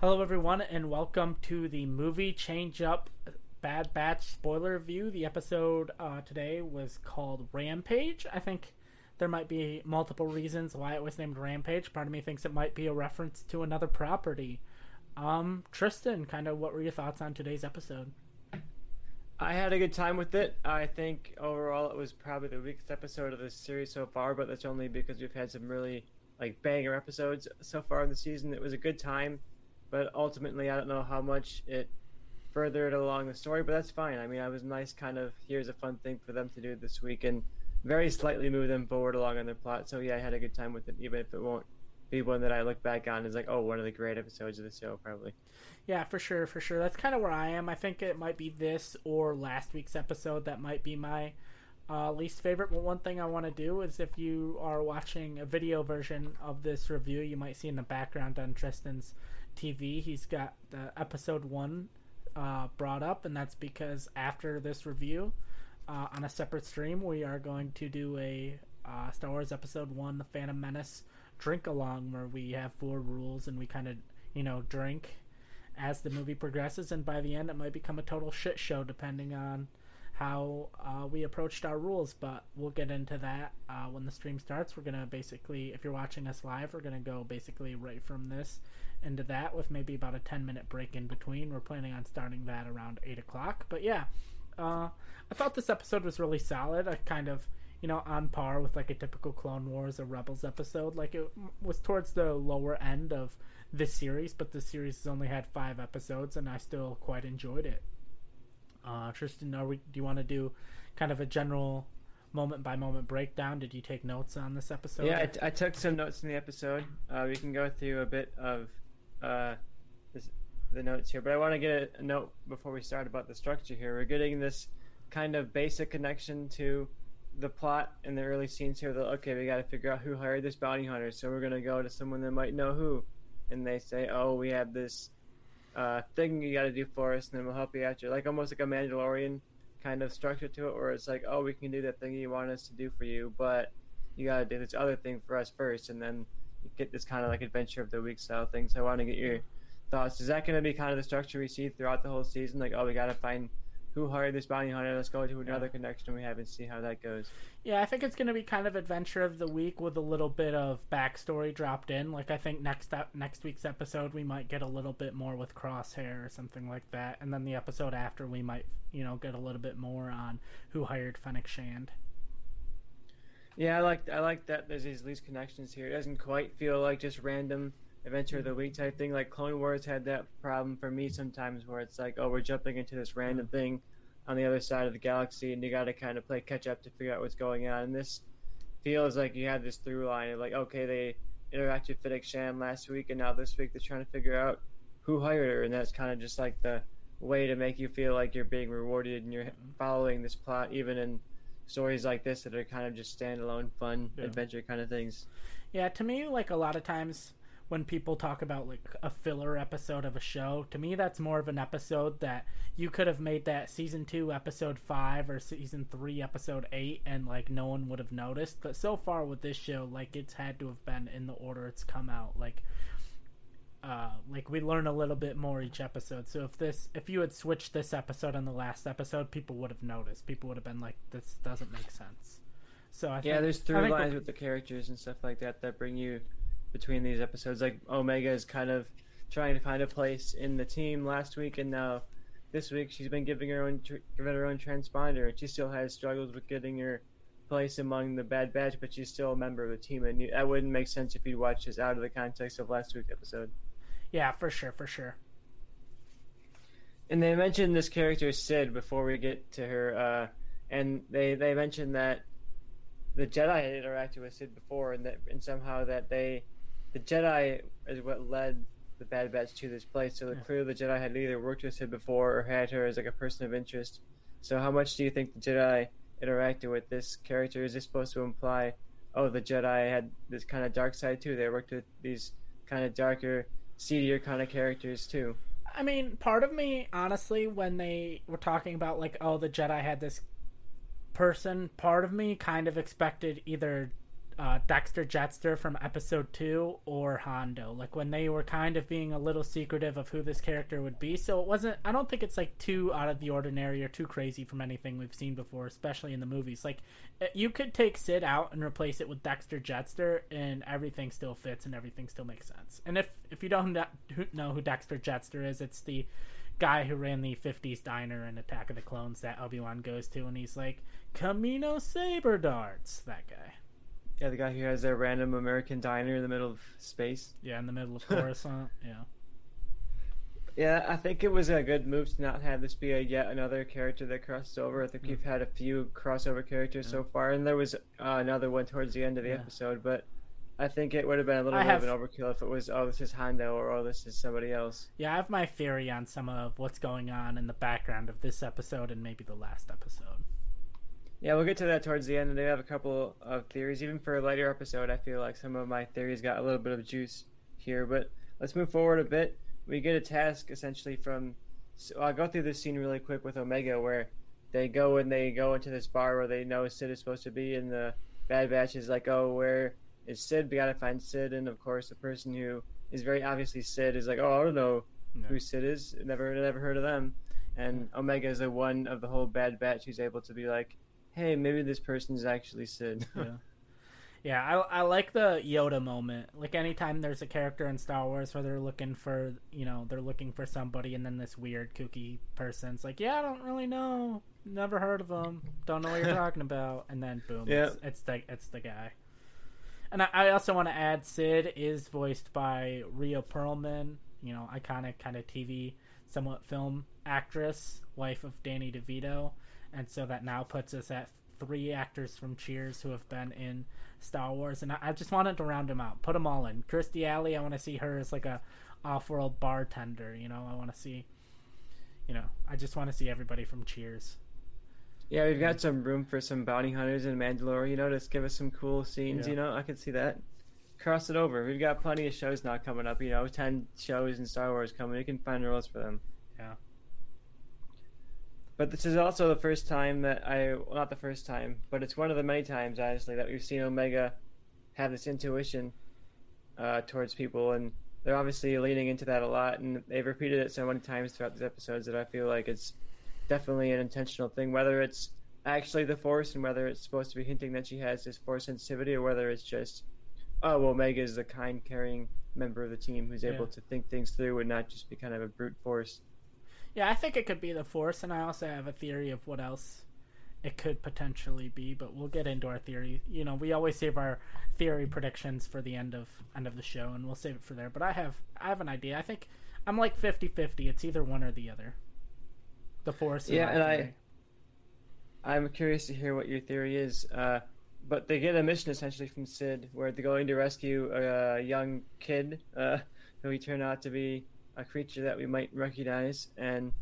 Hello, everyone, and welcome to the movie Change Up Bad Batch spoiler review. The episode uh, today was called Rampage. I think there might be multiple reasons why it was named Rampage. Part of me thinks it might be a reference to another property. Um, Tristan, kind of, what were your thoughts on today's episode? I had a good time with it. I think overall it was probably the weakest episode of the series so far, but that's only because we've had some really like banger episodes so far in the season. It was a good time but ultimately, I don't know how much it furthered along the story, but that's fine. I mean, I was nice, kind of here's a fun thing for them to do this week, and very slightly move them forward along on their plot. So yeah, I had a good time with it, even if it won't be one that I look back on as like, oh, one of the great episodes of the show, probably. Yeah, for sure, for sure. That's kind of where I am. I think it might be this or last week's episode that might be my uh, least favorite. But one thing I want to do is if you are watching a video version of this review, you might see in the background on Tristan's TV, he's got the episode one uh, brought up, and that's because after this review, uh, on a separate stream, we are going to do a uh, Star Wars Episode One: The Phantom Menace drink along, where we have four rules and we kind of you know drink. As the movie progresses, and by the end, it might become a total shit show depending on how uh, we approached our rules, but we'll get into that uh, when the stream starts. We're gonna basically, if you're watching us live, we're gonna go basically right from this into that with maybe about a 10 minute break in between. We're planning on starting that around 8 o'clock. But yeah, uh, I thought this episode was really solid. I kind of, you know, on par with like a typical Clone Wars or Rebels episode. Like it was towards the lower end of this series, but the series has only had five episodes, and I still quite enjoyed it. Uh, Tristan, are we, do you want to do kind of a general moment by moment breakdown? Did you take notes on this episode? Yeah, I, t- I took some notes in the episode. Uh, we can go through a bit of uh, this, the notes here, but I want to get a, note before we start about the structure here. We're getting this kind of basic connection to the plot in the early scenes here. That okay, we got to figure out who hired this bounty hunter, so we're gonna go to someone that might know who, and they say, oh, we have this uh, thing you got to do for us, and then we'll help you out. You're like almost like a Mandalorian kind of structure to it, where it's like, oh, we can do that thing you want us to do for you, but you got to do this other thing for us first, and then you get this kind of like adventure of the week style thing. So I want to get your thoughts. Is that going to be kind of the structure we see throughout the whole season? Like, oh, we got to find who hired this bounty hunter. Let's go to another yeah. connection we have and see how that goes. Yeah, I think it's going to be kind of adventure of the week with a little bit of backstory dropped in. Like I think next up, next week's episode we might get a little bit more with Crosshair or something like that, and then the episode after we might you know get a little bit more on who hired Fennec Shand. Yeah, I like I like that. There's these loose connections here. It doesn't quite feel like just random adventure of the week type thing. Like Clone Wars had that problem for me sometimes, where it's like, oh, we're jumping into this random mm. thing on the other side of the galaxy, and you got to kind of play catch up to figure out what's going on. And this feels like you have this through line of like, okay, they interacted with Fennec Shand last week, and now this week they're trying to figure out who hired her, and that's kind of just like the way to make you feel like you're being rewarded and you're mm-hmm. following this plot, even in stories like this that are kind of just standalone, fun yeah. adventure kind of things. Yeah, to me, like a lot of times when people talk about like a filler episode of a show, to me that's more of an episode that you could have made that season 2 episode 5 or season 3 episode 8 and like no one would have noticed. But so far with this show, like it's had to have been in the order it's come out. Like uh, like we learn a little bit more each episode. So if this, if you had switched this episode and the last episode, people would have noticed. People would have been like, "This doesn't make sense." So I yeah, there's through lines with the characters and stuff like that that bring you between these episodes. Like Omega is kind of trying to find a place in the team last week, and now this week she's been giving her own giving her own transponder, and she still has struggles with getting her place among the Bad Batch, but she's still a member of the team, and you, that wouldn't make sense if you'd watch this out of the context of last week's episode. Yeah, for sure, for sure. And they mentioned this character Sid before we get to her, uh, and they they mentioned that the Jedi had interacted with Sid before, and that and somehow that they the Jedi is what led the Bad Batch to this place. So yeah. clearly, the Jedi had either worked with Sid before or had her as like a person of interest. So, how much do you think the Jedi interacted with this character? Is this supposed to imply, oh, the Jedi had this kind of dark side too? They worked with these kind of darker, seedier kind of characters too. I mean, part of me, honestly, when they were talking about like, oh, the Jedi had this person, part of me kind of expected either uh, Dexter Jettster from episode two or Hondo, like when they were kind of being a little secretive of who this character would be. So it wasn't, I don't think it's like too out of the ordinary or too crazy from anything we've seen before, especially in the movies. Like uh, you could take Sid out and replace it with Dexter Jettster, and everything still fits and everything still makes sense. And if, if you don't know who Dexter Jettster is, it's the guy who ran the 50s diner in Attack of the Clones that Obi-Wan goes to, and he's like, Kamino Saber Darts, that guy. Yeah, the guy who has a random American diner in the middle of space. Yeah, in the middle of Coruscant. yeah. Yeah, I think it was a good move to not have this be a yet another character that crossed over. I think we've had a few crossover characters yeah. so far, and there was uh, another one towards the end of the yeah. episode. But I think it would have been a little I bit have... of an overkill if it was, oh, this is Hondo or oh, this is somebody else. Yeah, I have my theory on some of what's going on in the background of this episode and maybe the last episode. Yeah, we'll get to that towards the end. And they have a couple of theories. Even for a later episode, I feel like some of my theories got a little bit of juice here. But let's move forward a bit. We get a task essentially from. So I'll go through this scene really quick with Omega, where they go and they go into this bar where they know Sid is supposed to be, and the Bad Batch is like, "Oh, where is Sid? We gotta find Sid." And of course, the person who is very obviously Sid is like, "Oh, I don't know no. who Sid is. Never, never heard of them." And Omega is the one of the whole Bad Batch who's able to be like, hey, maybe this person's actually Sid. yeah. Yeah, I, I like the Yoda moment. Like anytime there's a character in Star Wars where they're looking for, you know, they're looking for somebody, and then this weird kooky person's like, "Yeah, I don't really know, never heard of them, don't know what you're talking about," and then boom, yeah. it's, it's the it's the guy. And I, I also want to add, Sid is voiced by Rhea Perlman, you know, iconic kind of TV, somewhat film actress, wife of Danny DeVito and so that now puts us at three actors from Cheers who have been in Star Wars, and I, I just wanted to round them out, put them all in. Kirstie Alley, I want to see her as like a off-world bartender. You know, I want to see, you know, I just want to see everybody from Cheers. Yeah, we've got some room for some bounty hunters in Mandalore. You know, just give us some cool scenes. Yeah. You know, I could see that. Cross it over. We've got plenty of shows now coming up. You know, ten shows in Star Wars coming. We can find roles for them. Yeah. But this is also the first time that I, well, not the first time, but it's one of the many times, honestly, that we've seen Omega have this intuition uh, towards people, and they're obviously leaning into that a lot, and they've repeated it so many times throughout these episodes that I feel like it's definitely an intentional thing, whether it's actually the Force and whether it's supposed to be hinting that she has this Force sensitivity, or whether it's just, oh, well, Omega is the kind, caring member of the team who's able yeah. to think things through and not just be kind of a brute force. Yeah, I think it could be the Force, and I also have a theory of what else it could potentially be, but we'll get into our theory. You know, we always save our theory predictions for the end of end of the show, and we'll save it for there. But I have I have an idea. I think I'm like 50-50. It's either one or the other. The Force. Yeah, and I I'm curious to hear what your theory is. Uh, but they get a mission essentially from Sid, where they're going to rescue a, young kid uh, who he turned out to be a creature that we might recognize, and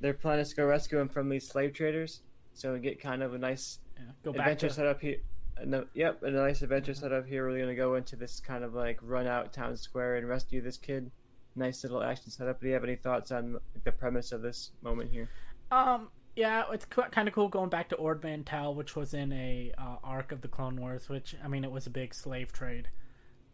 their plan is to go rescue him from these slave traders. So we get kind of a nice yeah, adventure to... set up here. No, yep, a nice adventure set up here. We're gonna go into this kind of like run out town square and rescue this kid. Nice little action setup. Do you have any thoughts on the premise of this moment here? Um, yeah, it's kind of cool going back to Ord Mantell, which was in a uh, arc of the Clone Wars. Which I mean, it was a big slave trade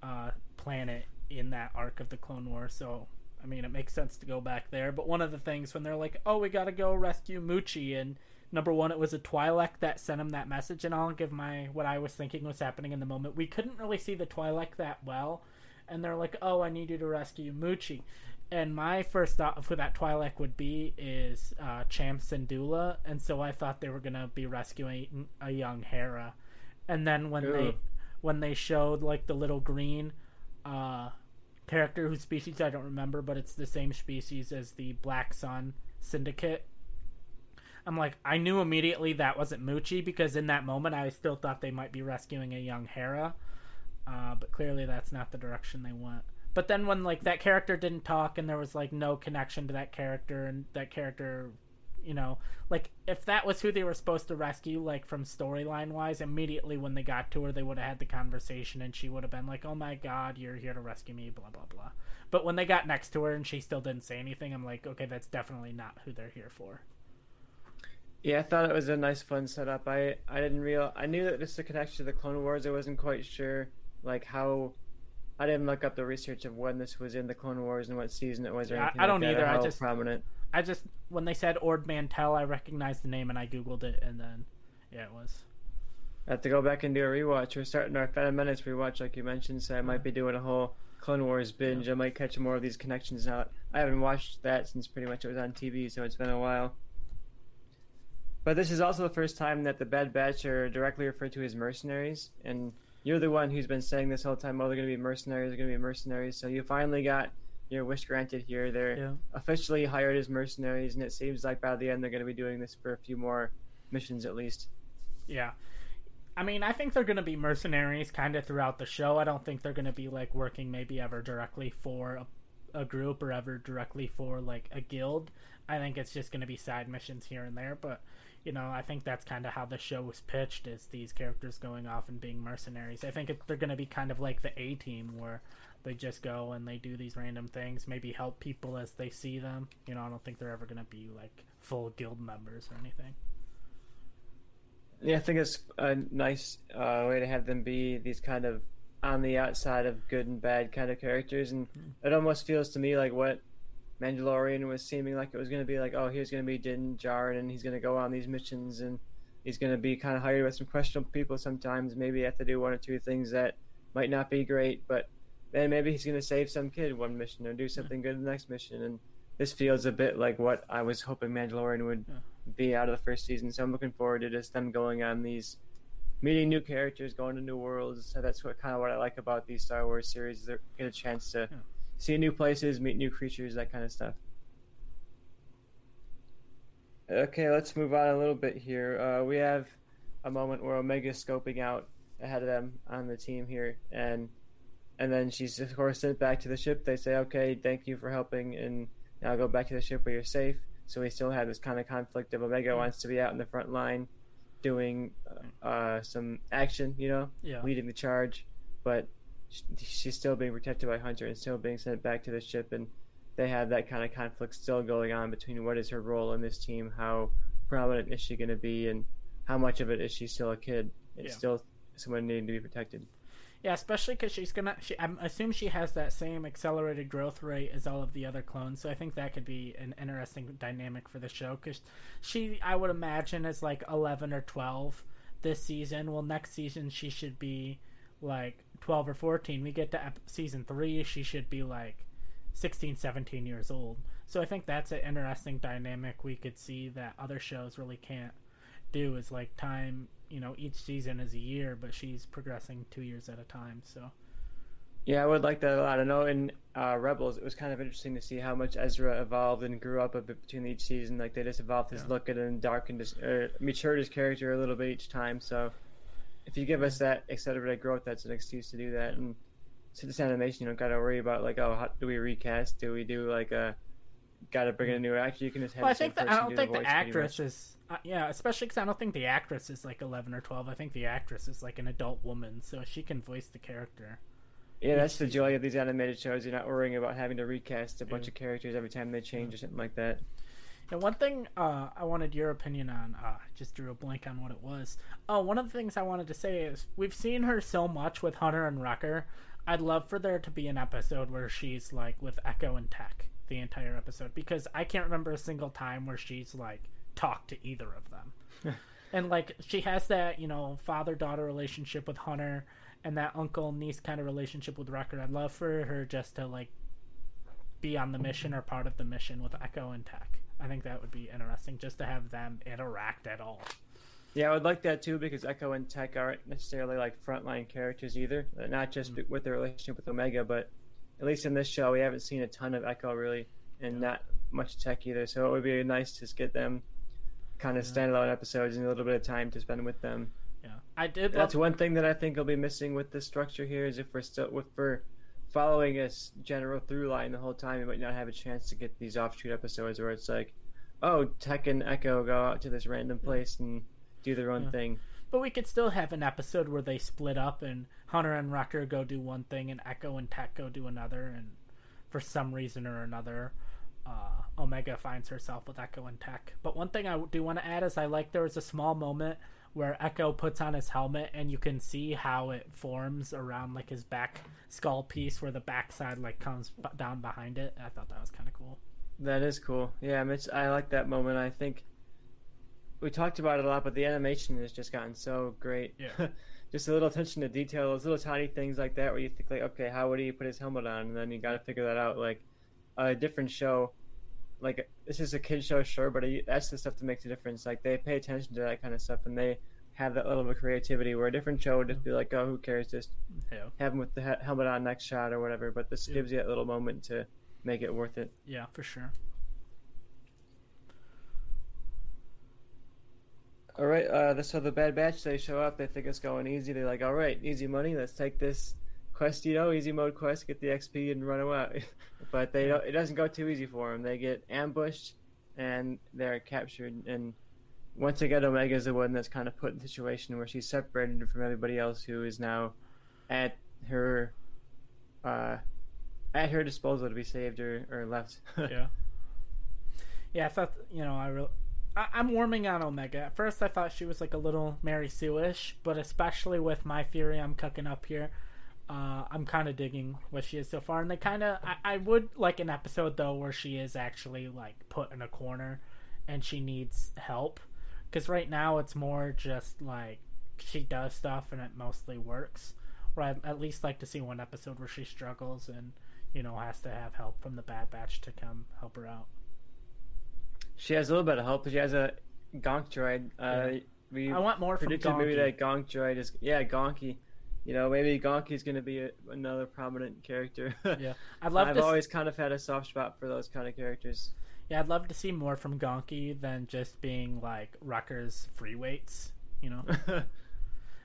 uh, planet in that arc of the Clone Wars. So I mean, it makes sense to go back there. But one of the things when they're like, "Oh, we got to go rescue Muchi," and number one, it was a Twi'lek that sent him that message, and I'll give my what I was thinking was happening in the moment. We couldn't really see the Twi'lek that well, and they're like, "Oh, I need you to rescue Muchi." And my first thought of who that Twi'lek would be is uh, Cham Syndulla, and so I thought they were gonna be rescuing a young Hera. And then when Ew. they when they showed like the little green uh, character whose species I don't remember, but it's the same species as the Black Sun Syndicate. I'm like, I knew immediately that wasn't Muchi because in that moment I still thought they might be rescuing a young Hera, uh, but clearly that's not the direction they went. But then when like that character didn't talk and there was like no connection to that character and that character you know like if that was who they were supposed to rescue like from storyline wise immediately when they got to her they would have had the conversation and she would have been like oh my god you're here to rescue me blah blah blah but when they got next to her and she still didn't say anything i'm like okay that's definitely not who they're here for Yeah, I thought it was a nice, fun setup. I I didn't real I knew that this is a connection to the Clone Wars. I wasn't quite sure like how. I didn't look up the research of when this was in the Clone Wars and what season it was or Yeah, anything. I don't like either. I just- prominent. I just when they said Ord Mantell, I recognized the name and I googled it, and then yeah, it was. I have to go back and do a rewatch. We're starting our Phantom Menace rewatch, like you mentioned, so I might be doing a whole Clone Wars binge. I might catch more of these connections out. I haven't watched that since pretty much it was on TV, so it's been a while. But this is also the first time that the Bad Batch are directly referred to as mercenaries, and you're the one who's been saying this whole time, "Oh, they're going to be mercenaries. They're going to be mercenaries." So you finally got your wish granted here. They're Yeah. officially hired as mercenaries, and it seems like by the end they're going to be doing this for a few more missions at least. Yeah. I mean, I think they're going to be mercenaries kind of throughout the show. I don't think they're going to be like working maybe ever directly for a, a group or ever directly for like a guild. I think it's just going to be side missions here and there, but you know, I think that's kind of how the show was pitched is these characters going off and being mercenaries. I think it, they're going to be kind of like the A team where they just go and they do these random things, maybe help people as they see them. You know, I don't think they're ever going to be like full guild members or anything. Yeah, I think it's a nice uh, way to have them be these kind of on the outside of good and bad kind of characters, and it almost feels to me like what Mandalorian was seeming like it was going to be like. Oh, here's going to be Din Djarin, and he's going to go on these missions, and he's going to be kind of hired with some questionable people sometimes. Maybe have to do one or two things that might not be great, but then maybe he's going to save some kid one mission or do something good the next mission, and this feels a bit like what I was hoping Mandalorian would Yeah. be out of the first season. So I'm looking forward to just them going on these meeting new characters, going to new worlds. So that's what kind of what I like about these Star Wars series. They get a chance to Yeah. see new places, meet new creatures, that kind of stuff. Okay, let's move on a little bit here. Uh, we have a moment where Omega's scoping out ahead of them on the team here, and and then she's of course sent back to the ship. They say, "Okay, thank you for helping, and now go back to the ship where you're safe." So we still have this kind of conflict of Omega wants to be out in the front line, doing uh, some action, you know, Yeah. leading the charge, but she's still being protected by Hunter and still being sent back to the ship, and they have that kind of conflict still going on between what is her role in this team, how prominent is she going to be, and how much of it is she still a kid? It's Yeah. still someone needing to be protected. Yeah, especially because she's gonna. She, I assume she has that same accelerated growth rate as all of the other clones, so I think that could be an interesting dynamic for the show. Because she, I would imagine, is like eleven or twelve this season. Well, next season she should be like twelve or fourteen. We get to ep- season three, she should be like 16, 17 years old. So I think that's an interesting dynamic we could see that other shows really can't do. Is like time you know each season is a year but she's progressing two years at a time so Yeah, I would like that a lot. I know in uh, Rebels, it was kind of interesting to see how much Ezra evolved and grew up a bit between each season. Like they just evolved his Yeah. look and darkened his, uh, matured his character a little bit each time. So if you give us that accelerated growth, that's an excuse to do that. And this animation, you don't got to worry about like, oh, how, do we recast? Do we do like a got to bring in a new actor? You can just have. well i the same think that i don't do think the the actress is uh, yeah especially because i don't think the actress is like 11 or 12 i think the actress is like an adult woman so she can voice the character Yeah, that's the joy of these animated shows. You're not worrying about having to recast a bunch Yeah. of characters every time they change or something like that. And one thing uh, I wanted your opinion on, uh, I just drew a blank on what it was. Oh, one of the things I wanted to say is we've seen her so much with Hunter and Wrecker. I'd love for there to be an episode where she's like with Echo and Tech the entire episode because I can't remember a single time where she's like talked to either of them. and like she has that, you know, father daughter relationship with Hunter and that uncle niece kind of relationship with Wrecker. I'd love for her just to like be on the mission or part of the mission with Echo and Tech. I think that would be interesting just to have them interact at all. Yeah, I would like that too because Echo and Tech aren't necessarily like frontline characters either. Not just Mm. with their relationship with Omega, but at least in this show, we haven't seen a ton of Echo really, and not much Tech either. So it would be nice to just get them kind of standalone episodes and a little bit of time to spend with them. Yeah, I did. That's love, one thing that I think will be missing with the structure here is if we're still if we're following a general through line the whole time, we might not have a chance to get these offshoot episodes where it's like, oh, Tech and Echo go out to this random place and do their own Yeah. thing. but we could still have an episode where they split up and Hunter and Wrecker go do one thing and Echo and Tech go do another, and for some reason or another, uh, Omega finds herself with Echo and Tech. But one thing I do want to add is I like there was a small moment where Echo puts on his helmet and you can see how it forms around like his back skull piece where the backside like comes down behind it. I thought that was kind of cool. That is cool. Yeah, Mitch, I like that moment. I think we talked about it a lot, but the animation has just gotten so great. Yeah. just a little attention to detail, those little tiny things like that, where you think like, okay, how would he put his helmet on? And then you got to figure that out. Like a different show, like this is a kid show, sure, but that's the stuff that makes a difference. Like they pay attention to that kind of stuff, and they have that level of creativity. Where a different show would just be like, oh, who cares? Just Yeah. have him with the he- helmet on next shot or whatever. But this Yeah. gives you that little moment to make it worth it. Yeah, for sure. All right, uh, so the Bad Batch they show up. They think it's going easy. They're like, "All right, easy money. Let's take this quest, you know, easy mode quest, get the XP, and run away." but they don't, it doesn't go too easy for them. They get ambushed and they're captured. And once again, Omega's the one that's kind of put in a situation where she's separated from everybody else who is now at her uh, at her disposal to be saved or, or left. yeah. Yeah, I thought you know I really. I, I'm warming on Omega. At first, I thought she was like a little Mary Sue-ish, but especially with my theory I'm cooking up here, uh, I'm kind of digging what she is so far. And they kind of, I, I would like an episode though where she is actually like put in a corner, and she needs help. Because right now it's more just like she does stuff and it mostly works. Or I'd at least like to see one episode where she struggles and you know has to have help from the Bad Batch to come help her out. She has a little bit of help. She has a Gonk droid. Uh, Yeah. We I want more from predicted maybe that Gonk droid is yeah Gonky. You know maybe Gonky is going to be a, another prominent character. Yeah, I'd love I've to. always kind of had a soft spot for those kind of characters. Yeah, I'd love to see more from Gonky than just being like Wrecker's free weights. You know,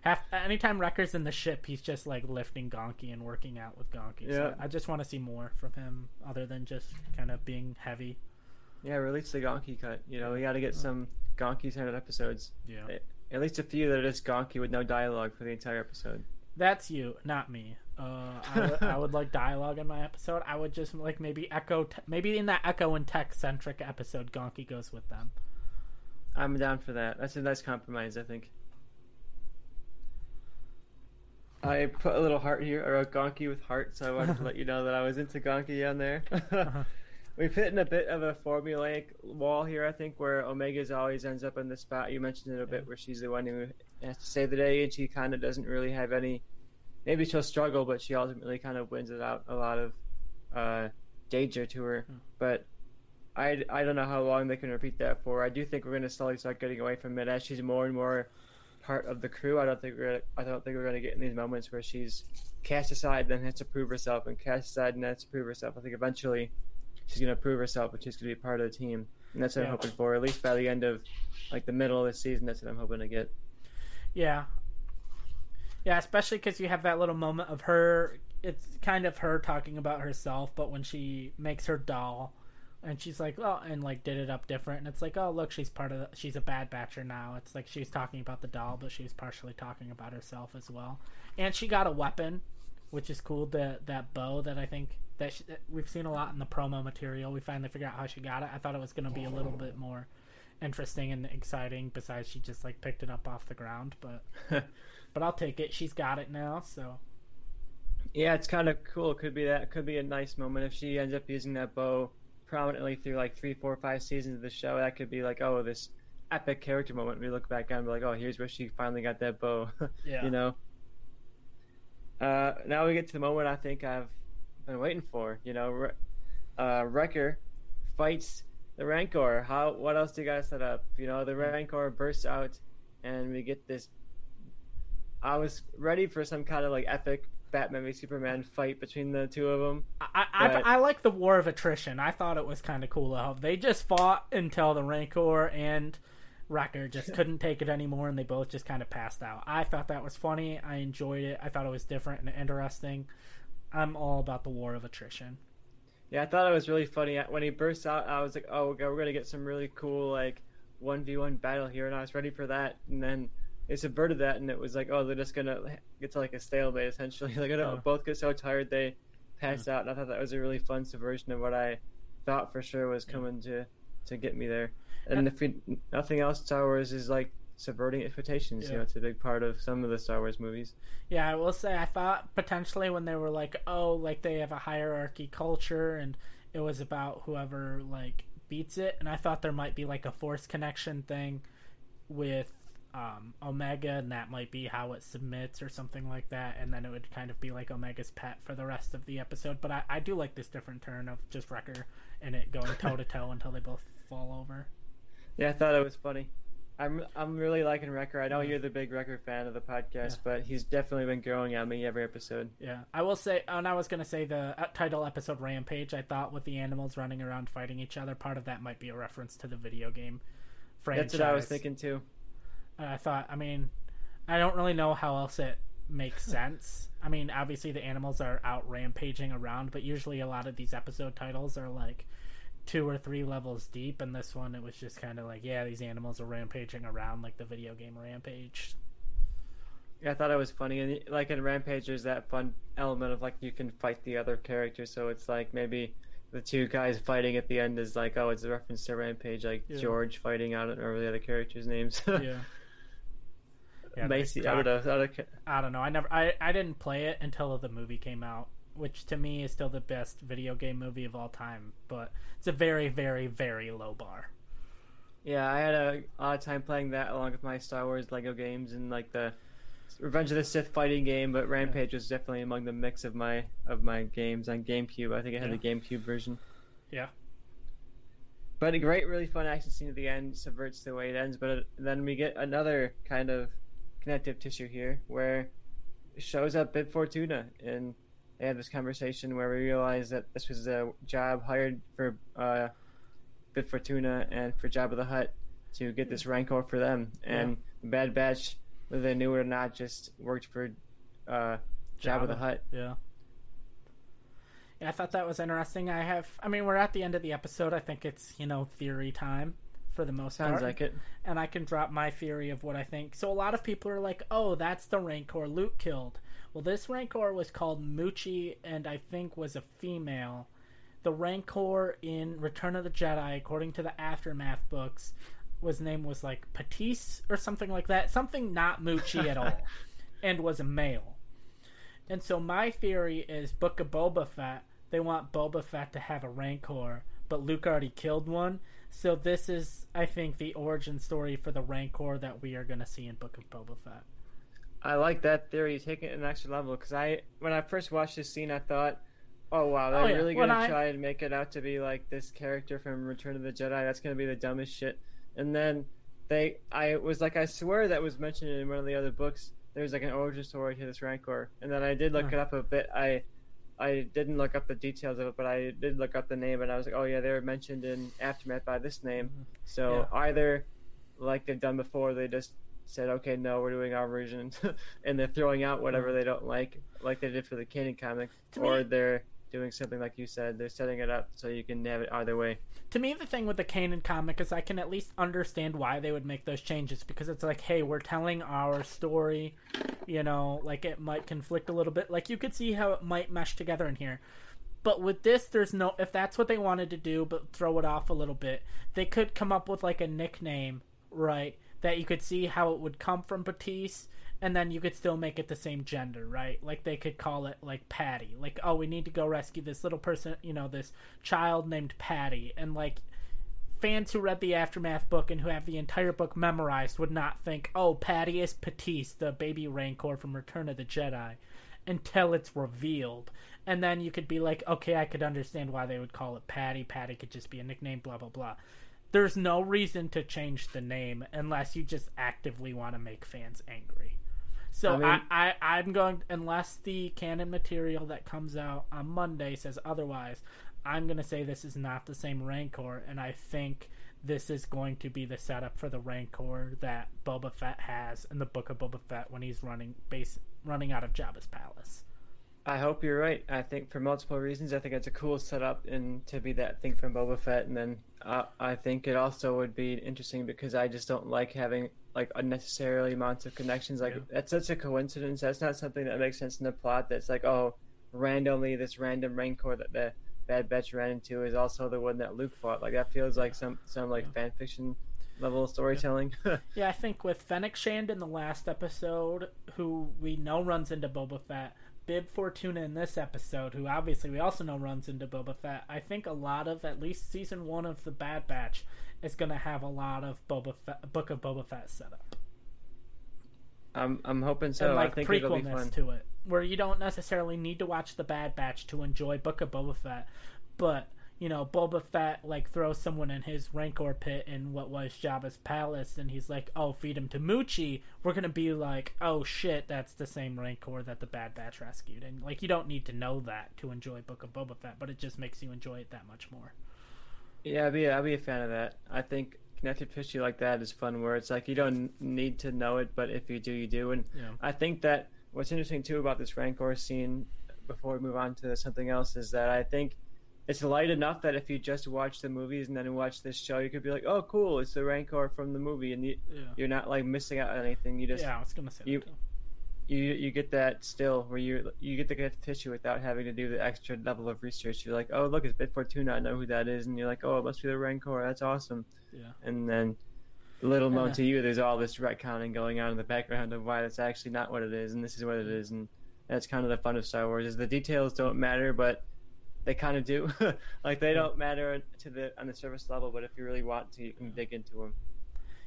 half anytime Wrecker's in the ship, he's just like lifting Gonky and working out with Gonky. So Yeah. I just want to see more from him, other than just kind of being heavy. yeah, release the Gonky cut. You know we got to get some Gonky centered episodes. Yeah, At least a few that are just Gonky with no dialogue for the entire episode. That's you, not me. Uh, I, would, like dialogue in my episode. I would just like maybe Echo, t- maybe in that Echo and Tech centric episode, Gonky goes with them. I'm down for that. That's a nice compromise, I think. I put a little heart here, I wrote Gonky with heart, so I wanted to let you know that I was into Gonky on there. Uh-huh. We've hit in a bit of a formulaic wall here, I think, where Omega's always ends up in the spot. You mentioned it a bit, where she's the one who has to save the day, and she kind of doesn't really have any. Maybe she'll struggle, but she ultimately kind of wins it out a lot of uh, danger to her. Hmm. But I, I don't know how long they can repeat that for. I do think we're going to slowly start getting away from it as she's more and more part of the crew. I don't think we're gonna, I don't think we're going to get in these moments where she's cast aside then has to prove herself and cast aside and has to prove herself. I think eventually she's going to prove herself, but she's going to be part of the team. And that's what Yeah. I'm hoping for. At least by the end of like the middle of the season, that's what I'm hoping to get. Yeah. Yeah, especially because you have that little moment of her. It's kind of her talking about herself, but when she makes her doll, and she's like, "Oh," and like did it up different, and it's like, "Oh, look, she's part of. The, she's a bad batcher now." It's like she's talking about the doll, but she's partially talking about herself as well. And she got a weapon, which is cool. The that bow that I think that, she, that we've seen a lot in the promo material. We finally figured out how she got it. I thought it was going to be a little bit more interesting and exciting. Besides, she just like picked it up off the ground, but but I'll take it. She's got it now, so Yeah, it's kind of cool. Could be that. Could be a nice moment if she ends up using that bow prominently through like three, four, five seasons of the show. That could be like, oh, this epic character moment. We look back and be like, oh, here's where she finally got that bow. yeah. you know. Uh, now we get to the moment I think I've been waiting for. You know, uh, Wrecker fights the Rancor. How? What else do you guys set up? You know, the Rancor bursts out, and we get this. I was ready for some kind of like epic Batman v Superman fight between the two of them. I, I, I like the war of attrition. I thought it was kind of cool how they just fought until the Rancor and Wrecker just couldn't take it anymore, and they both just kind of passed out. I thought that was funny. I enjoyed it. I thought it was different and interesting. I'm all about the war of attrition. Yeah, I thought it was really funny when he burst out. I was like, "Oh, okay, we're gonna get some really cool like one v one battle here," and I was ready for that. And then they subverted that, and it was like, "Oh, they're just gonna get to like a stalemate essentially. They're gonna Yeah. both get so tired they pass out." And I thought that was a really fun subversion of what I thought for sure was coming to to get me there. And if we, nothing else, Star Wars is like subverting expectations. Yeah. You know, it's a big part of some of the Star Wars movies. Yeah, I will say I thought potentially when they were like, oh, like they have a hierarchy culture and it was about whoever like beats it, and I thought there might be like a force connection thing with um, Omega, and that might be how it submits or something like that, and then it would kind of be like Omega's pet for the rest of the episode. But I, I do like this different turn of just Wrecker and it going toe to toe until they both fall over. Yeah, I thought it was funny. I'm I'm really liking Wrecker. I know you're the big Wrecker fan of the podcast, Yeah. but he's definitely been growing on me every episode. Yeah, I will say, and I was gonna say the uh, title episode "Rampage." I thought with the animals running around fighting each other, part of that might be a reference to the video game franchise. That's what I was thinking too. And I thought, I mean, I don't really know how else it makes sense. I mean, obviously the animals are out rampaging around, but usually a lot of these episode titles are like two or three levels deep, and this one it was just kind of like, yeah, these animals are rampaging around like the video game Rampage. Yeah, I thought it was funny, and like in Rampage, there's that fun element of like you can fight the other character. So it's like maybe the two guys fighting at the end is like, oh, it's a reference to Rampage, like Yeah. George fighting out or the other characters' names. Yeah. Yeah, Macy, I don't know. I don't I don't know. I never. I I didn't play it until the movie came out, which to me is still the best video game movie of all time. But it's a very, very, very low bar. Yeah, I had a lot of time playing that along with my Star Wars Lego games and like the Revenge of the Sith fighting game, but Rampage was definitely among the mix of my of my games on GameCube. I think I had Yeah. the GameCube version. Yeah. But a great, really fun action scene at the end subverts the way it ends. But uh, then we get another kind of connective tissue here where it shows up Bib Fortuna and they have this conversation where we realized that this was a job hired for uh, Bib Fortuna and for Jabba the Hutt to get this rancor for them. And the Bad Batch, whether they knew it or not, just worked for uh, Jabba, the Hutt. Yeah. Yeah, I thought that was interesting. I have. I mean, we're at the end of the episode. I think it's you know theory time for the most Sounds part. like it. and I can drop my theory of what I think. So a lot of people are like, "Oh, that's the Rancor Luke killed." Well, this Rancor was called Muchi, and I think was a female. The Rancor in Return of the Jedi, according to the Aftermath books, was name was like Patisse or something like that, something not Muchi at all, and was a male. And so my theory is Book of Boba Fett. They want Boba Fett to have a Rancor, but Luke already killed one. So this is, I think, the origin story for the Rancor that we are going to see in Book of Boba Fett. I like that theory. Take it an extra level because I, when I first watched this scene, I thought, "Oh wow, they're Oh, yeah. really gonna I- try and make it out to be like this character from Return of the Jedi. That's gonna be the dumbest shit." And then they, I was like, I swear that was mentioned in one of the other books. There's like an origin story to this Rancor, and then I did look Huh. it up a bit. I, I didn't look up the details of it, but I did look up the name, and I was like, "Oh yeah, they were mentioned in Aftermath by this name." Mm-hmm. So either, like they've done before, they just said, "Okay, no, we're doing our version," and they're throwing out whatever mm-hmm. they don't like, like they did for the Kanan comic, To or me- they're doing something like you said. They're setting it up so you can have it either way. To me, the thing with the Kanan comic is I can at least understand why they would make those changes because it's like, hey, we're telling our story, you know, like it might conflict a little bit. Like you could see how it might mesh together in here. But with this, there's no. If that's what they wanted to do, but throw it off a little bit, they could come up with like a nickname, right? That you could see how it would come from Batiste, and then you could still make it the same gender, right? Like they could call it like Patty. Like, oh, we need to go rescue this little person, you know, this child named Patty. And like fans who read the Aftermath book and who have the entire book memorized would not think, oh, Patty is Patiste, the baby Rancor from Return of the Jedi, until it's revealed. And then you could be like, okay, I could understand why they would call it Patty. Patty could just be a nickname, blah, blah, blah. There's no reason to change the name unless you just actively want to make fans angry. So I mean- I, I, I'm going unless the canon material that comes out on Monday says otherwise. I'm gonna say this is not the same Rancor, and I think this is going to be the setup for the Rancor that Boba Fett has in the Book of Boba Fett when he's running base running out of Jabba's palace. I hope you're right. I think for multiple reasons, I think it's a cool setup and to be that thing from Boba Fett, and then uh, I think it also would be interesting because I just don't like having like unnecessarily amounts of connections. Like Yeah. that's such a coincidence. That's not something that makes sense in the plot. That's like oh, randomly this random Rancor that the Bad Batch ran into is also the one that Luke fought. Like that feels like some some like fan fiction level storytelling. Yeah, I think with Fennec Shand in the last episode, who we know runs into Boba Fett, Bib Fortuna in this episode, who obviously we also know runs into Boba Fett. I think a lot of at least season one of the Bad Batch is going to have a lot of Boba Fett, Book of Boba Fett set up. I'm I'm hoping so. and like I think it'll be prequelness fun. to it, where you don't necessarily need to watch the Bad Batch to enjoy Book of Boba Fett, but you know Boba Fett like throws someone in his Rancor pit in what was Jabba's palace, and he's like, "Oh, feed him to Muchi." We're gonna be like, "Oh shit, that's the same Rancor that the Bad Batch rescued," and like you don't need to know that to enjoy Book of Boba Fett, but it just makes you enjoy it that much more. Yeah, I'd be I'd be a fan of that. I think connected history like that is fun, where it's like you don't need to know it, but if you do, you do. And Yeah. I think that what's interesting too about this Rancor scene, before we move on to something else, is that I think it's light enough that if you just watch the movies and then watch this show, you could be like, "Oh, cool! It's the Rancor from the movie," and you, Yeah. you're not like missing out on anything. You just yeah, I was gonna say you- you you get that still where you you get the tissue without having to do the extra level of research. You're like, "Oh, look, it's Bib Fortuna. I know who that is," and you're like, "Oh, it must be the Rancor. That's awesome." Yeah. and then little known Yeah. to you there's all this retconning going on in the background of why that's actually not what it is and this is what it is and that's kind of the fun of star wars is the details don't matter but they kind of do like they don't matter to the on the surface level but if you really want to you can dig into them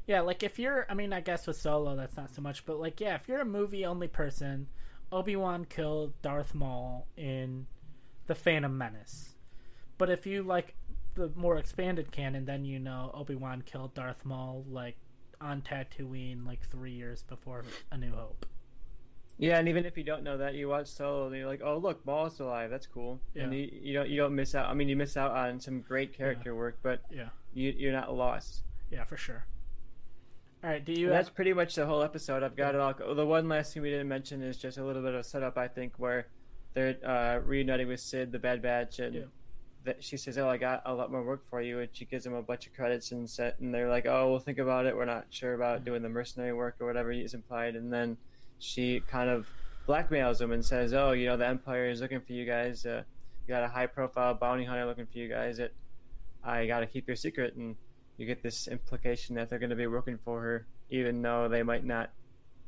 Yeah, like if you're, I mean, I guess with Solo that's not so much, but like, yeah, if you're a movie only person, Obi Wan killed Darth Maul in The Phantom Menace. But if you like the more expanded canon, then you know Obi Wan killed Darth Maul like on Tatooine like three years before A New Hope. Yeah and even if you don't know that you watch solo and you're like oh look maul's alive that's cool Yeah. and you, you don't you don't miss out i mean you miss out on some great character work but Yeah, you, you're not lost yeah, for sure. All right, do you? And that's pretty much the whole episode. I've got it all. The one last thing we didn't mention is just a little bit of setup. I think where they're uh, reuniting with Sid, the Bad Batch, and Yeah. that she says, "Oh, I got a lot more work for you," and she gives them a bunch of credits and set, and they're like, "Oh, we'll think about it. We're not sure about doing the mercenary work or whatever is implied." And then she kind of blackmails them and says, "Oh, you know, the Empire is looking for you guys. Uh, you got a high-profile bounty hunter looking for you guys. That I got to keep your secret." And you get this implication that they're going to be working for her, even though they might not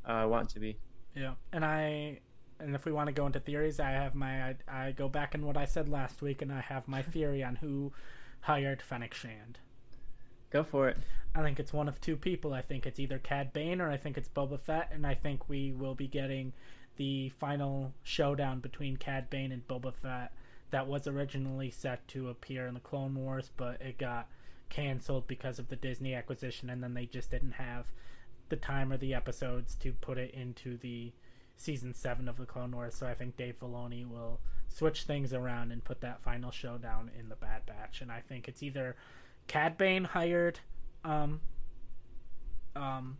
uh, want to be. yeah, and I. And if we want to go into theories, I have my I, I go back in what I said last week, and I have my theory on who hired Fennec Shand. Go for it. I think it's one of two people. I think it's either Cad Bane or I think it's Boba Fett, and I think we will be getting the final showdown between Cad Bane and Boba Fett that was originally set to appear in the Clone Wars, but it got canceled because of the Disney acquisition, and then they just didn't have the time or the episodes to put it into the season seven of the Clone Wars. So I think Dave Filoni will switch things around and put that final showdown in the Bad Batch, and I think it's either Cad Bane hired um, um,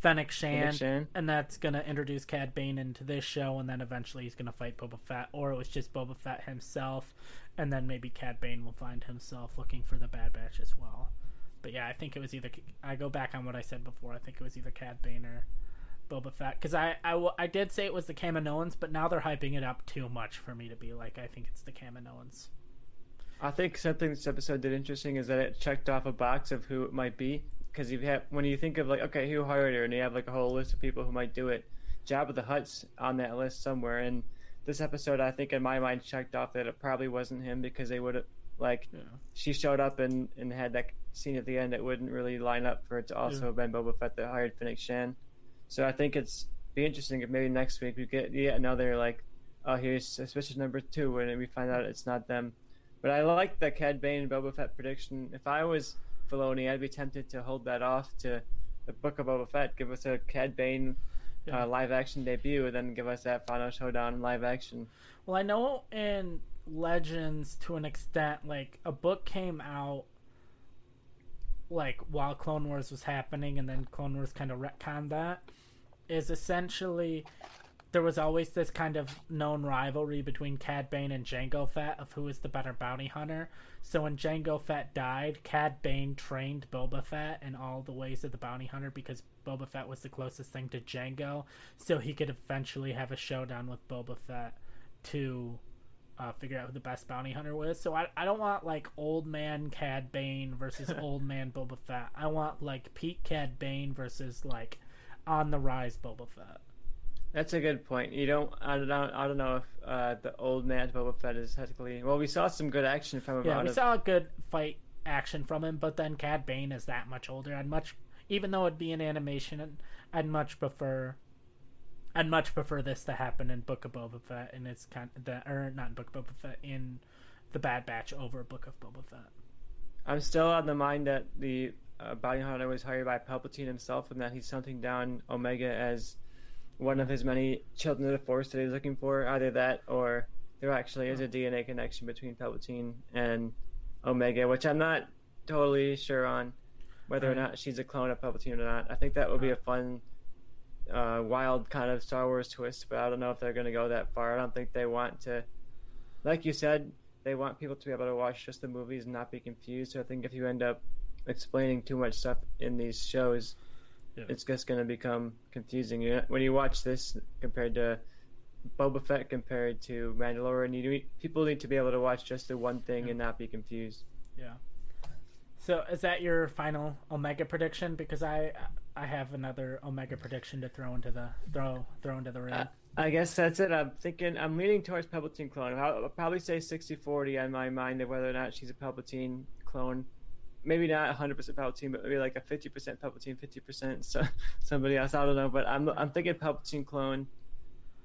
Fennec Shand, Fennec Shand. and that's gonna introduce Cad Bane into this show, and then eventually he's gonna fight Boba Fett, or it was just Boba Fett himself, and then maybe Cad Bane will find himself looking for the Bad Batch as well. But yeah, I think it was either I go back on what I said before. I think it was either Cad Bane or Boba Fett because I, I, w- I did say it was the Kaminoans, but now they're hyping it up too much for me to be like I think it's the Kaminoans. I think something this episode did interesting is that it checked off a box of who it might be. Because you have when you think of like, okay, who hired her, and you have like a whole list of people who might do it. Jabba the Hutt's on that list somewhere, and this episode, I think in my mind, checked off that it probably wasn't him because they would have like Yeah. she showed up and and had that scene at the end. that wouldn't really line up for it to also Yeah. have been Boba Fett that hired Fennec Shand. So I think it's be interesting if maybe next week we get yet another like, oh here's suspicious number two, and we find out it's not them. But I like the Cad Bane and Boba Fett prediction. If I was Filoni, I'd be tempted to hold that off to the Book of Boba Fett. Give us a Cad Bane Yeah. uh, live action debut, and then give us that final showdown live action. Well, I know in Legends to an extent, like a book came out like while Clone Wars was happening, and then Clone Wars kind of retconned that. Is essentially there was always this kind of known rivalry between Cad Bane and Jango Fett of who is the better bounty hunter. So when Jango Fett died, Cad Bane trained Boba Fett in all the ways of the bounty hunter because Boba Fett was the closest thing to Jango, so he could eventually have a showdown with Boba Fett to uh, figure out who the best bounty hunter was. So I, I don't want like old man Cad Bane versus old man Boba Fett. I want like peak Cad Bane versus like on the rise Boba Fett. That's a good point. You don't. I don't. know- I don't know if uh, the old man Boba Fett is technically. Well, we saw some good action from him. Yeah, we of, saw a good fight action from him, but then Cad Bane is that much older. I'd much, even though it'd be an animation, I'd much prefer. I'd much prefer this to happen in Book of Boba Fett, and it's kind of the or not in Book of Boba Fett in the Bad Batch over Book of Boba Fett. I'm still on the mind that the uh, bounty hunter was hired by Palpatine himself, and that he's hunting down Omega as one of his many children of the Force that he's looking for. Either that, or there actually is a DNA connection between Palpatine and Omega, which I'm not totally sure on whether or not she's a clone of Palpatine or not. I think that would be a fun, uh, wild kind of Star Wars twist, but I don't know if they're going to go that far. I don't think they want to, like you said, they want people to be able to watch just the movies and not be confused. So I think if you end up explaining too much stuff in these shows, Yeah. it's just going to become confusing. When you watch this compared to Boba Fett compared to Mandalorian, you need, people need to be able to watch just the one thing Yeah. and not be confused. Yeah. So is that your final Omega prediction? Because I I have another Omega prediction to throw into the throw throw into the ring. Uh, I guess that's it. I'm thinking I'm leaning towards Palpatine clone. I'll, I'll probably say 60-40 on my mind of whether or not she's a Palpatine clone. Maybe not 100% Palpatine, but maybe like a 50% Palpatine, 50% so, somebody else. I don't know, but I'm I'm thinking Palpatine clone,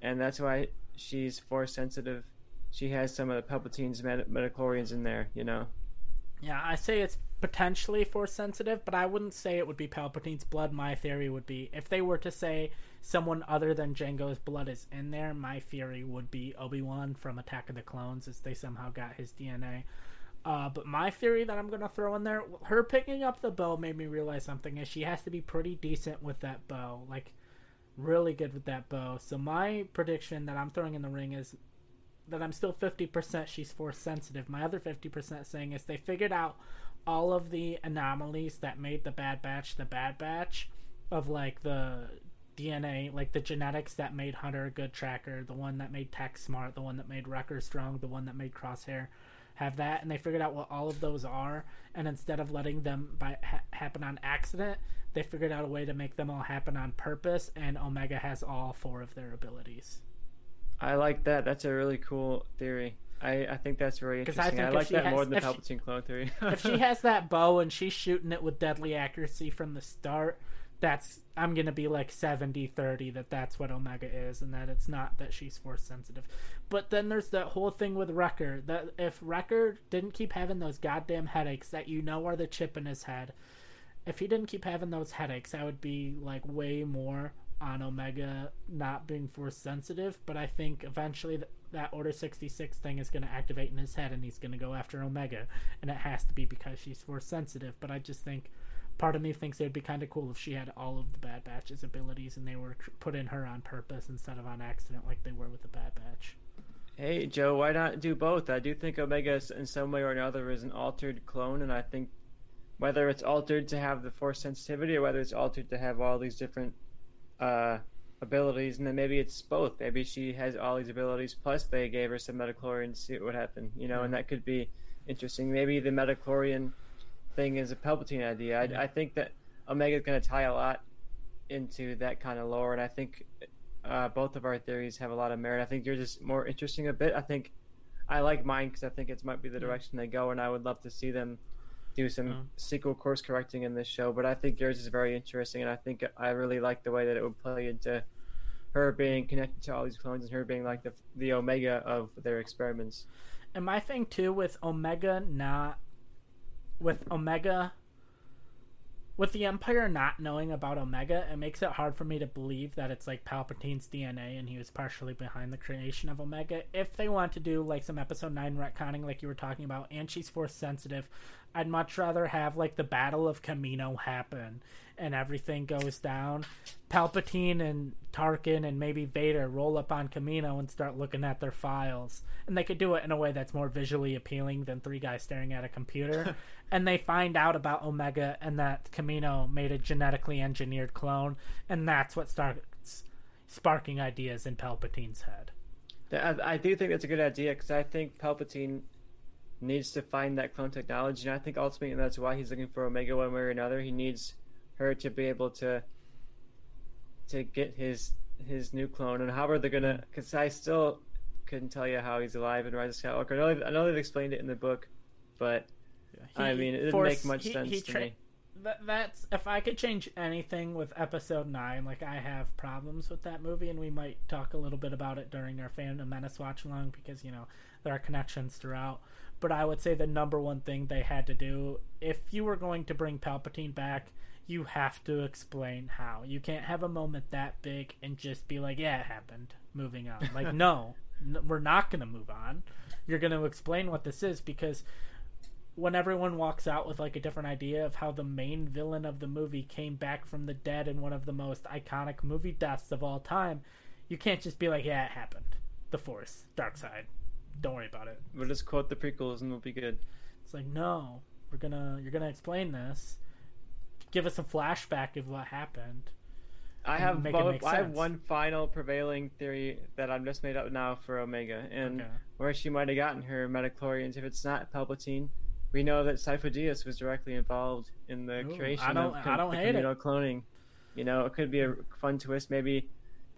and that's why she's force sensitive. She has some of the Palpatine's med- midichlorians in there, you know. Yeah, I say it's potentially force sensitive, but I wouldn't say it would be Palpatine's blood. My theory would be if they were to say someone other than Jango's blood is in there, my theory would be Obi Wan from Attack of the Clones, as they somehow got his DNA. Uh, but my theory that I'm gonna throw in there, her picking up the bow made me realize something. Is she has to be pretty decent with that bow, like really good with that bow. So my prediction that I'm throwing in the ring is that I'm still 50% she's force sensitive. My other 50% saying is they figured out all of the anomalies that made the Bad Batch the Bad Batch of like the DNA, like the genetics that made Hunter a good tracker, the one that made Tech smart, the one that made Wrecker strong, the one that made Crosshair have that, and they figured out what all of those are. And instead of letting them by ha- happen on accident, they figured out a way to make them all happen on purpose. And Omega has all four of their abilities. I like that. That's a really cool theory. I, I think that's very I interesting. I, if like that has- more than the if she- Palpatine clone theory. if she has that bow and she's shooting it with deadly accuracy from the start, that's I'm gonna be like 70-30 that that's what Omega is, and that it's not that she's force sensitive. But then there's that whole thing with Wrecker that if Wrecker didn't keep having those goddamn headaches that you know are the chip in his head, if he didn't keep having those headaches, I would be like way more on Omega not being force sensitive. But I think eventually th- that Order 66 thing is going to activate in his head and he's going to go after Omega. And it has to be because she's force sensitive. But I just think part of me thinks it would be kind of cool if she had all of the Bad Batch's abilities and they were put in her on purpose instead of on accident like they were with the Bad Batch. Hey Joe, why not do both? I do think Omega, in some way or another, is an altered clone, and I think whether it's altered to have the force sensitivity or whether it's altered to have all these different uh, abilities, and then maybe it's both. Maybe she has all these abilities plus they gave her some metachlorian to see what would happen, you know, and that could be interesting. Maybe the metachlorian thing is a Palpatine idea. I. I think that Omega is going to tie a lot into that kind of lore, and I think uh, both of our theories have a lot of merit. I think yours is more interesting a bit. I think I like mine because I think it might be the direction they go, and I would love to see them do some Yeah. sequel course correcting in this show. But I think yours is very interesting, and I think I really like the way that it would play into her being connected to all these clones and her being like the the omega of their experiments. And my thing too with Omega not with Omega with the Empire not knowing about Omega, it makes it hard for me to believe that it's like Palpatine's DNA and he was partially behind the creation of Omega. If they want to do like some episode 9 retconning like you were talking about and she's force sensitive, I'd much rather have like the Battle of Kamino happen and everything goes down. Palpatine and Tarkin and maybe Vader roll up on Kamino and start looking at their files. And they could do it in a way that's more visually appealing than three guys staring at a computer. and they find out about Omega and that Kamino made a genetically engineered clone. And that's what starts sparking ideas in Palpatine's head. I, I do think that's a good idea because I think Palpatine needs to find that clone technology, and I think ultimately that's why he's looking for Omega one way or another. He needs her to be able to to get his his new clone, and how are they gonna? Mm. Because I still couldn't tell you how he's alive in Rise of Skywalker. I know, they've, I know they've explained it in the book, but He I mean, it didn't forced- make much he- sense he to me. That, that's if I could change anything with episode nine, like I have problems with that movie, and we might talk a little bit about it during our Phantom Menace watch along because you know there are connections throughout. But I would say the number one thing they had to do, if you were going to bring Palpatine back, you have to explain how. You can't have a moment that big and just be like, "Yeah, it happened." Moving on. Like, no, n- we're not going to move on. You're going to explain what this is because when everyone walks out with like a different idea of how the main villain of the movie came back from the dead in one of the most iconic movie deaths of all time, you can't just be like, "Yeah, it happened." The Force, dark side. Don't worry about it. We'll just quote the prequels and we'll be good. It's like, no, we're gonna you're gonna explain this. Give us a flashback of what happened. I have make it both, make I have one final prevailing theory that I've just made up now for Omega, and Okay. where she might have gotten her metachlorians. If it's not Palpatine, we know that Sifo Dyas was directly involved in the Ooh, creation I don't- of I don't the hate it. Cloning. You know, it could be a fun twist. Maybe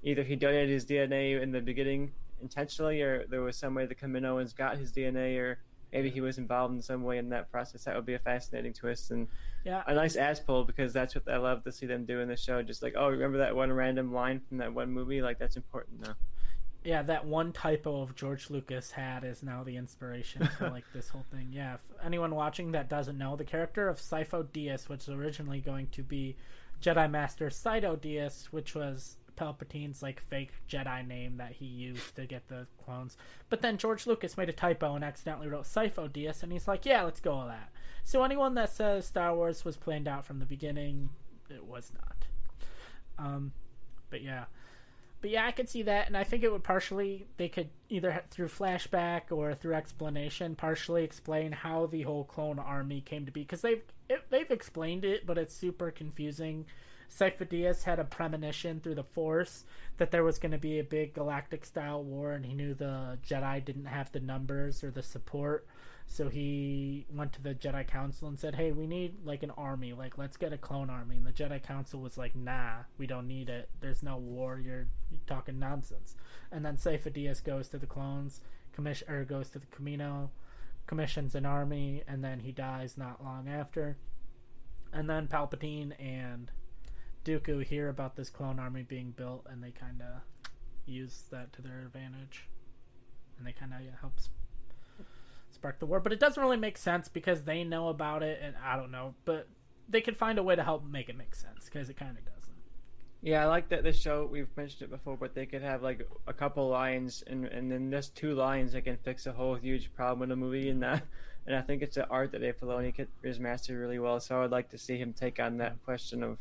either he donated his DNA in the beginning intentionally, or there was some way the Kaminoans got his DNA, or maybe he was involved in some way in that process. That would be a fascinating twist and Yeah, a nice ass pull because that's what I love to see them do in the show. Just like, oh, remember that one random line from that one movie? Like that's important now. yeah. That one typo of George Lucas had is now the inspiration for like this whole thing. Yeah. If anyone watching that doesn't know, the character of Sifo Dyas, which was originally going to be Jedi Master Saito Dyas, which was Palpatine's like fake Jedi name that he used to get the clones. But then George Lucas made a typo and accidentally wrote Sifo Dyas, and he's like, "Yeah, let's go with that." So anyone that says Star Wars was planned out from the beginning, it was not. Um, but yeah, but yeah, I could see that, and I think it would partially they could either through flashback or through explanation partially explain how the whole clone army came to be because they've it, they've explained it, but it's super confusing. Sifo had a premonition through the Force that there was going to be a big galactic style war, and he knew the Jedi didn't have the numbers or the support. So he went to the Jedi Council and said, "Hey, we need like an army. Like, let's get a clone army." And the Jedi Council was like, "Nah, we don't need it. There's no war. You're, you're talking nonsense." And then Dyas goes to the clones, commission or goes to the Kamino, commissions an army, and then he dies not long after. And then Palpatine and Dooku hear about this clone army being built, and they kind of use that to their advantage, and they kind of helps spark the war. But it doesn't really make sense because they know about it, and I don't know. But they could find a way to help make it make sense because it kind of doesn't. Yeah, I like that this show. We've mentioned it before, but they could have like a couple lines, and and then just two lines that can fix a whole huge problem in a movie. And that, and I think it's an art that Dave Filoni could, is mastered really well. So I would like to see him take on that mm-hmm. question of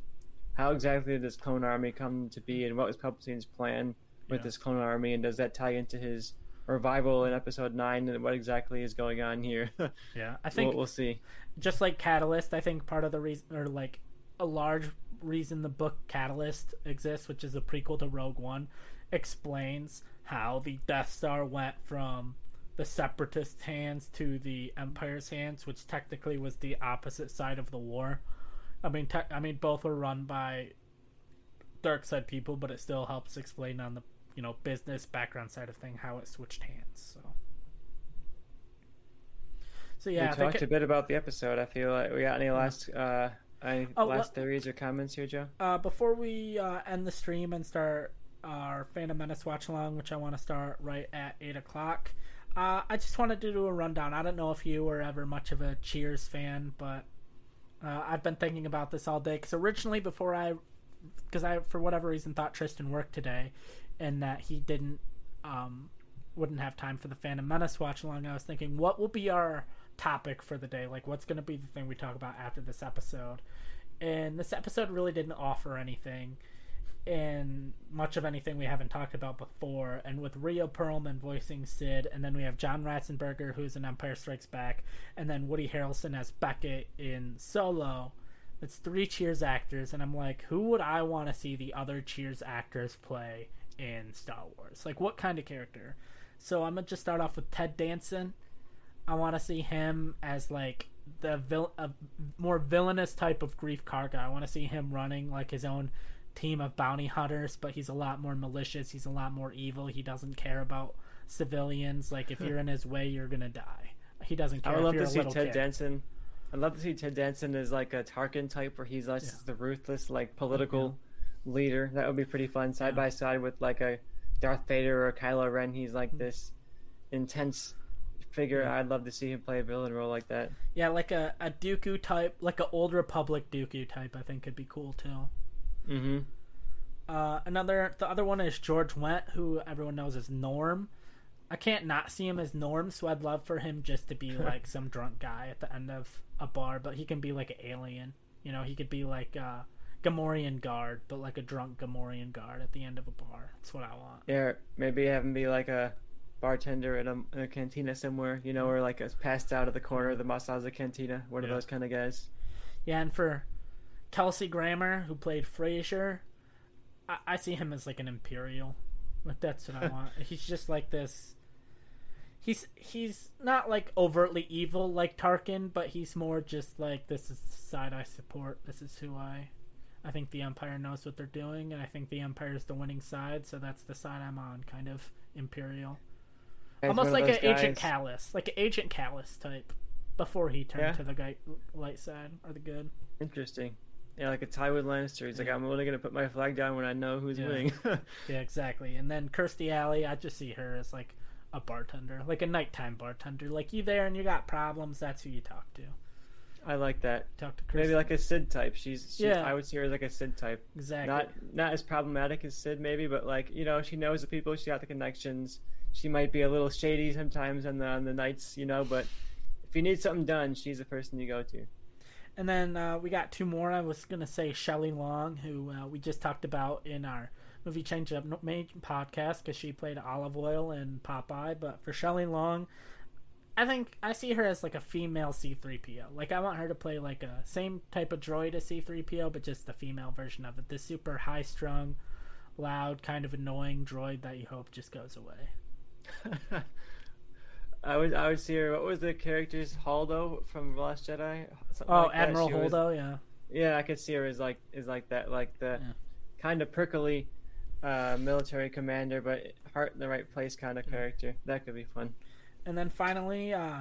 how exactly did this clone army come to be, and what was Palpatine's plan with Yeah. this clone army, and does that tie into his revival in Episode Nine, and what exactly is going on here? Yeah, I think we'll, we'll see. just like Catalyst, I think part of the reason, or like a large reason the book Catalyst exists, which is a prequel to Rogue One, explains how the Death Star went from the Separatist hands to the Empire's hands, which technically was the opposite side of the war. I mean, te- I mean, both were run by dark side people, but it still helps explain on the you know business background side of thing how it switched hands. So, so yeah, we talked it- a bit about the episode. I feel like we got any last uh, any Oh, last let- theories or comments here, Joe? uh, before we uh, end the stream and start our Phantom Menace watch along, which I want to start right at eight o'clock, uh, I just wanted to do a rundown. I don't know if you were ever much of a Cheers fan, but uh, I've been thinking about this all day. Because originally, before I, because I for whatever reason thought Tristan worked today, and that he didn't, um, wouldn't have time for the Phantom Menace watch along. I was thinking, what will be our topic for the day? Like, what's going to be the thing we talk about after this episode? And this episode really didn't offer anything in much of anything we haven't talked about before. And with Rhea Perlman voicing Sid, and then we have John Ratzenberger, who's in Empire Strikes Back, and then Woody Harrelson as Beckett in Solo. It's three Cheers actors, and I'm like, who would I want to see the other Cheers actors play in Star Wars? Like, what kind of character? So I'm gonna just start off with Ted Danson. I want to see him as like the vil- a more villainous type of Greef Karga. I want to see him running like his own team of bounty hunters, but he's a lot more malicious. He's a lot more evil. He doesn't care about civilians. Like if you're in his way, you're gonna die. He doesn't care. I would love to see Ted kid. Danson. I'd love to see Ted Danson as like a Tarkin type, where he's like Yeah. the ruthless, like political leader. That would be pretty fun, side Yeah. by side with like a Darth Vader or Kylo Ren. He's like Mm-hmm. this intense figure. Yeah. I'd love to see him play a villain role like that. Yeah, like a, a Dooku type, like an old Republic Dooku type. I think could be cool too. Mm-hmm. Uh, another, the other one is George Wendt, who everyone knows as Norm. I can't not see him as Norm, so I'd love for him just to be like some drunk guy at the end of a bar, but he can be like an alien. You know, he could be like a Gamorrean guard, but like a drunk Gamorrean guard at the end of a bar. That's what I want. Yeah, maybe have him be like a bartender at a, in a cantina somewhere, you know, or like a passed out of the corner of the Mos Eisley cantina. One of those kind of guys. Yeah, and for Kelsey Grammer, who played Frasier, I, I see him as like an Imperial. Like that's what I want. He's just like this. He's he's not like overtly evil like Tarkin, but he's more just like this is the side I support. This is who I. I think the Empire knows what they're doing, and I think the Empire is the winning side, so that's the side I'm on. Kind of Imperial, He's almost like an those Agent guys- Kallus, like an Agent Kallus type, before he turned Yeah. to the guy, light side or the good. Interesting. Yeah, like a Tywin Lannister. He's like, I'm only gonna put my flag down when I know who's Yeah. winning. Yeah, exactly. And then Kirstie Alley, I just see her as like a bartender, like a nighttime bartender. Like you there and you got problems, that's who you talk to. I like that. Talk to Kirstie. Maybe like a Sid type. She's, she, Yeah. I would see her as like a Sid type. exactly. Not not as problematic as Sid maybe, but like you know she knows the people. She got the connections. She might be a little shady sometimes on the on the nights, you know. But if you need something done, she's the person you go to. And then uh, we got two more. I was gonna say Shelley Long, who uh, we just talked about in our movie change up podcast because she played Olive Oyl in Popeye. But for Shelley Long, I think I see her as like a female C3PO. Like I want her to play like a same type of droid as C3PO, but just the female version of it. The super high strung, loud, kind of annoying droid that you hope just goes away. I would I would see her. What was the character's Haldo from Last Jedi? Something Oh, like. Admiral She was- yeah. Yeah, I could see her as like is like that, like the Yeah. kind of prickly uh, military commander, but heart in the right place kind of character. That could be fun. And then finally, uh,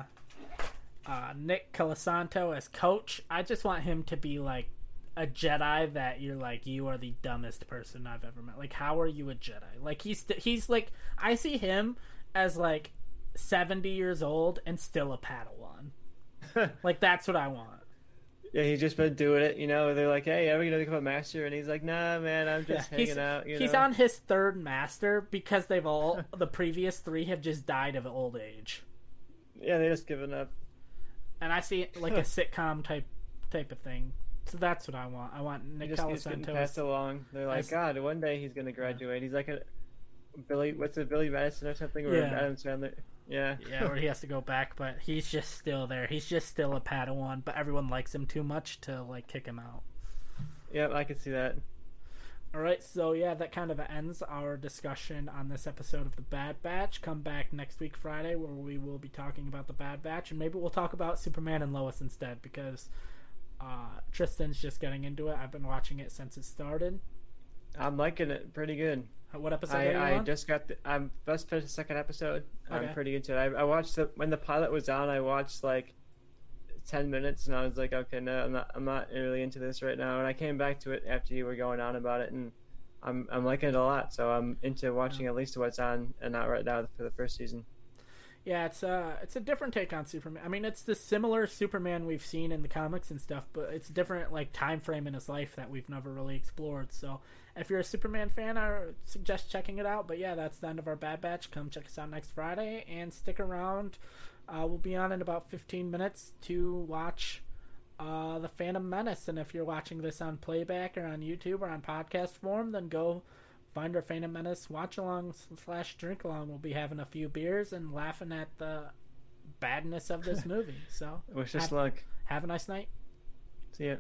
uh, Nick Colasanto as coach. I just want him to be like a Jedi that you're like, you are the dumbest person I've ever met. Like, how are you a Jedi? Like, he's he's like, I see him as like seventy years old and still a Padawan. Like, that's what I want. yeah, he's just been doing it. You know, they're like, "Hey, are we gonna become a master?" And he's like, "Nah, man, I'm just Yeah, hanging out." You he's know? on his third master because they've all the previous three have just died of old age. Yeah, they just given up. and I see it like a sitcom type type of thing. So that's what I want. I want He Nick just keeps getting Colasanto. passed along. They're like, as- God, one day he's gonna graduate. He's like a Billy. What's it, Billy Madison or something? Or Yeah. Adam Sandler. Yeah. yeah, where he has to go back, but he's just still there. He's just still a Padawan, but everyone likes him too much to like kick him out. Yep, I can see that. All right, so yeah, that kind of ends our discussion on this episode of the Bad Batch. Come back next week Friday where we will be talking about the Bad Batch, and maybe we'll talk about Superman and Lois instead because uh, Tristan's just getting into it. I've been watching it since it started. I'm liking it pretty good. What episode I, I just got the, I'm just finished the second episode. Okay. I'm pretty into it. I, I watched the, when the pilot was on. I watched like ten minutes, and I was like, okay, no, I'm not. I'm not really into this right now. And I came back to it after you were going on about it, and I'm I'm liking it a lot. So I'm into watching oh. at least what's on and not right now for the first season. Yeah, it's a it's a different take on Superman. I mean, it's the similar Superman we've seen in the comics and stuff, but it's a different like time frame in his life that we've never really explored. So, if you're a Superman fan, I suggest checking it out. But yeah, that's the end of our Bad Batch. Come check us out next Friday and stick around. Uh, we'll be on in about 15 minutes to watch uh, the Phantom Menace. And if you're watching this on playback or on YouTube or on podcast form, then go find our Phantom Menace watch along slash drink along. We'll be having a few beers and laughing at the badness of this movie. So Wish us luck. have a nice night. See ya.